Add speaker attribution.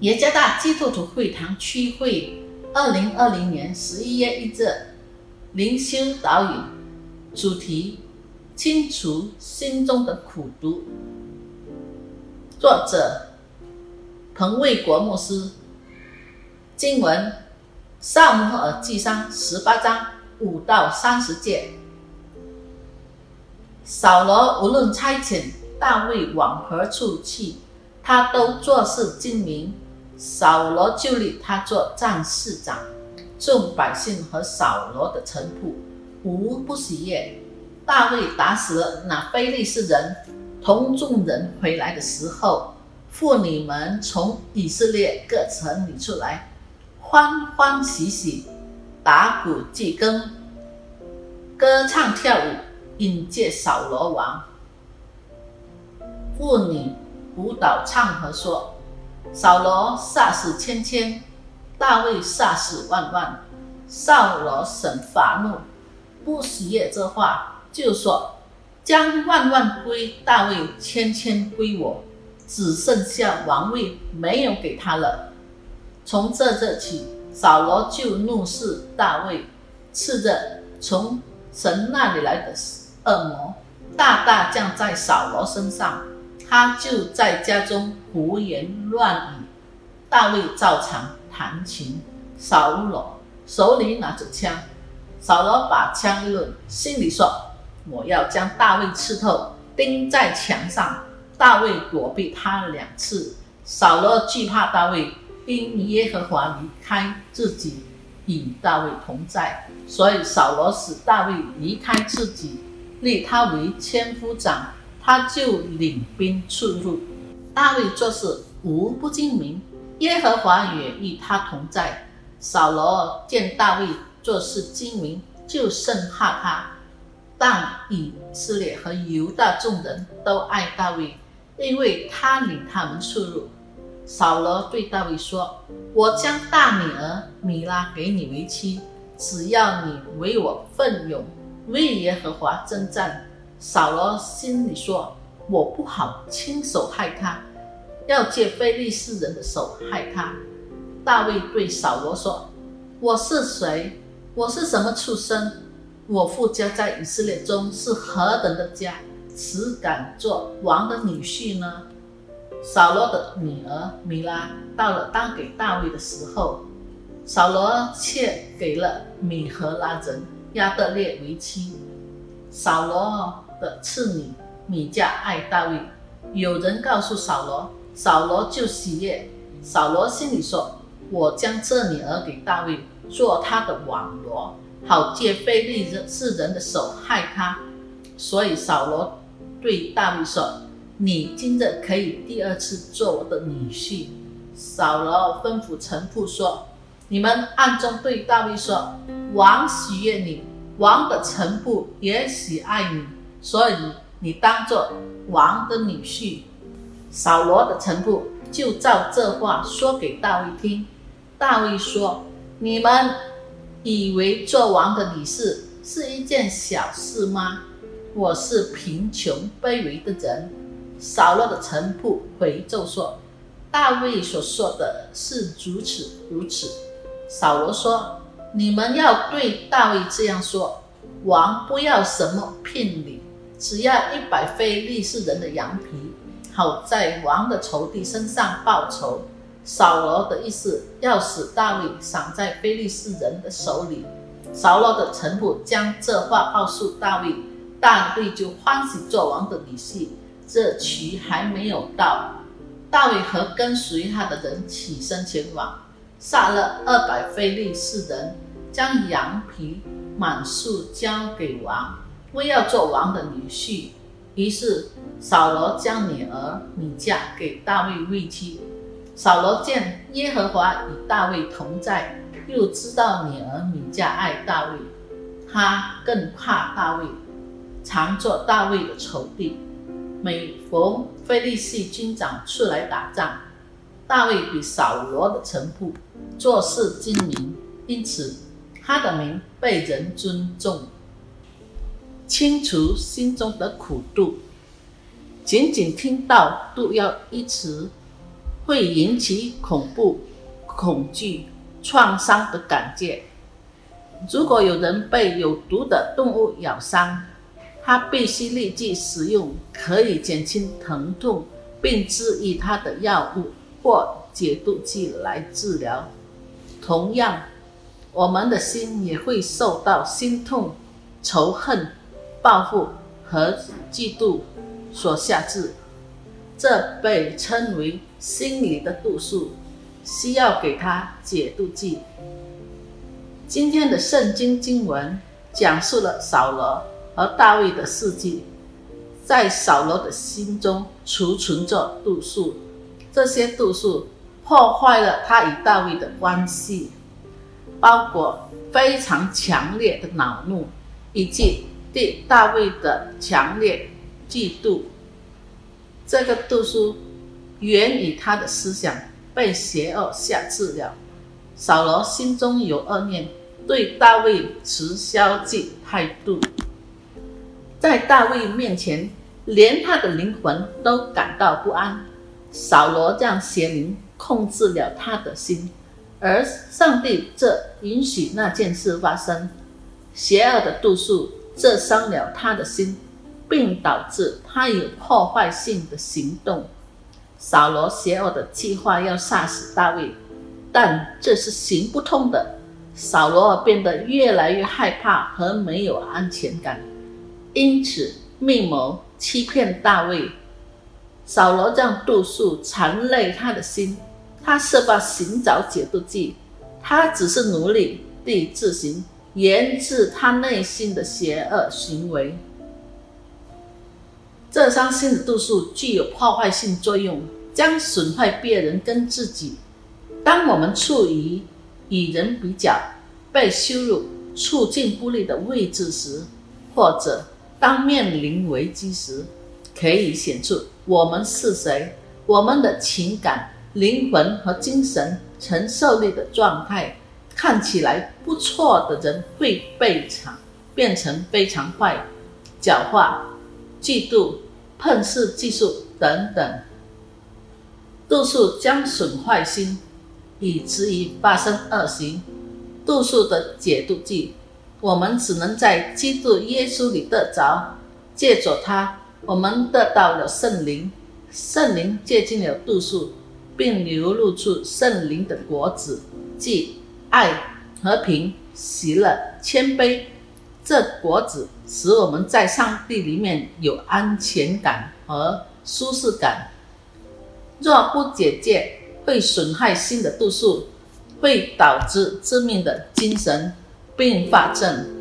Speaker 1: 耶加大基督徒会堂区会，二零二零年十一月一日灵修导引，主题：清除心中的苦毒。作者：彭卫国牧师。经文：《萨姆尔记上》十八章五到三十节。扫罗无论差遣大卫往何处去，他都做事精明。扫罗就立他做战士长，众百姓和扫罗的臣仆无不喜悦。大卫打死了那非利士人，同众人回来的时候，妇女们从以色列各城里出来，欢欢喜喜，打鼓祭羹，歌唱跳舞，迎接扫罗王。妇女舞蹈唱和说。扫罗杀死千千，大卫杀死万万。扫罗神发怒，不喜悦这话，就说：“将万万归大卫，千千归我，只剩下王位没有给他了。”从这日起，扫罗就怒视大卫，斥着从神那里来的恶魔，大大降在扫罗身上。他就在家中胡言乱语，大卫照常弹琴。扫罗手里拿着枪，扫罗把枪一抡，心里说：“我要将大卫刺透，钉在墙上。”大卫躲避他两次。扫罗惧怕大卫，因耶和华离开自己，与大卫同在，所以扫罗使大卫离开自己，立他为千夫长。他就领兵出入，大卫做事无不精明，耶和华也与他同在。扫罗见大卫做事精明，就甚怕他。但以色列和犹大众人都爱大卫，因为他领他们出入。扫罗对大卫说：“我将大女儿米拉给你为妻，只要你为我奋勇，为耶和华征战。”扫罗心里说：“我不好亲手害他，要借非利士人的手害他。”大卫对扫罗说：“我是谁？我是什么出身？我父家在以色列中是何等的家，只敢做王的女婿呢？”扫罗的女儿米拉到了当给大卫的时候，扫罗却给了米和拉人亚德列为妻。扫罗。的次女米迦爱大卫，有人告诉扫罗，扫罗就喜悦。扫罗心里说：“我将这女儿给大卫，做他的网罗，好借非利人士人的手害他。”所以扫罗对大卫说：“你今日可以第二次做我的女婿。”扫罗吩咐臣仆说：“你们暗中对大卫说，王喜悦你，王的臣仆也喜爱你。”所以你当做王的女婿，扫罗的臣仆就照这话说给大卫听。大卫说：“你们以为做王的女士是一件小事吗？我是贫穷卑微的人。”扫罗的臣仆回奏说：“大卫所说的是如此如此。”扫罗说：“你们要对大卫这样说，王不要什么聘礼。”只要一百非利士人的羊皮，好在王的仇敌身上报仇。扫罗的意思要使大卫赏在非利士人的手里。扫罗的臣仆将这话告诉大卫，大卫就欢喜做王的女婿。这局还没有到，大卫和跟随他的人起身前往，杀了二百非利士人，将羊皮满数交给王。为要做王的女婿，于是扫罗将女儿米迦给大卫为妻。扫罗见耶和华与大卫同在，又知道女儿米迦爱大卫，他更怕大卫，常做大卫的仇敌。每逢非利士军长出来打仗，大卫比扫罗的臣仆做事精明，因此他的名被人尊重。清除心中的苦度，仅仅听到“毒药一词，会引起恐怖、恐惧、创伤的感觉。如果有人被有毒的动物咬伤，他必须立即使用可以减轻疼痛并治愈他的药物或解毒剂来治疗。同样，我们的心也会受到心痛、仇恨、报复和嫉妒所下至，这被称为心理的度数，需要给他解毒剂。今天的圣经经文讲述了扫罗和大卫的事迹，在扫罗的心中储存着度数，这些度数破坏了他与大卫的关系，包括非常强烈的恼怒，以及对大卫的强烈嫉妒。这个度数源于他的思想被邪恶辖制了，扫罗心中有恶念。对大卫持消极态度，在大卫面前，连他的灵魂都感到不安。扫罗让邪灵控制了他的心，而上帝则允许那件事发生。邪恶的度数这伤了他的心，并导致他有破坏性的行动。扫罗邪恶的计划要杀死大卫，但这是行不通的。扫罗变得越来越害怕和没有安全感，因此密谋欺骗大卫。扫罗让杜数缠累他的心，他设法寻找解毒剂，他只是努力地自行研制他内心的邪恶行为。这伤心的度数具有破坏性作用，将损坏别人跟自己。当我们处于与人比较、被羞辱、处境不利的位置时，或者当面临危机时，可以显出我们是谁，我们的情感、灵魂和精神承受力的状态。看起来不错的人会被常变成非常坏、狡猾、嫉妒、碰视技术等等，度数将损坏心。以至于发生恶行，度数的解毒剂，我们只能在基督耶稣里得着。借着他，我们得到了圣灵，圣灵接近了度数，并流露出圣灵的果子，即爱、和平、喜乐、谦卑。这果子使我们在上帝里面有安全感和舒适感。若不解戒，会损害心的度数，会导致致命的精神并发症。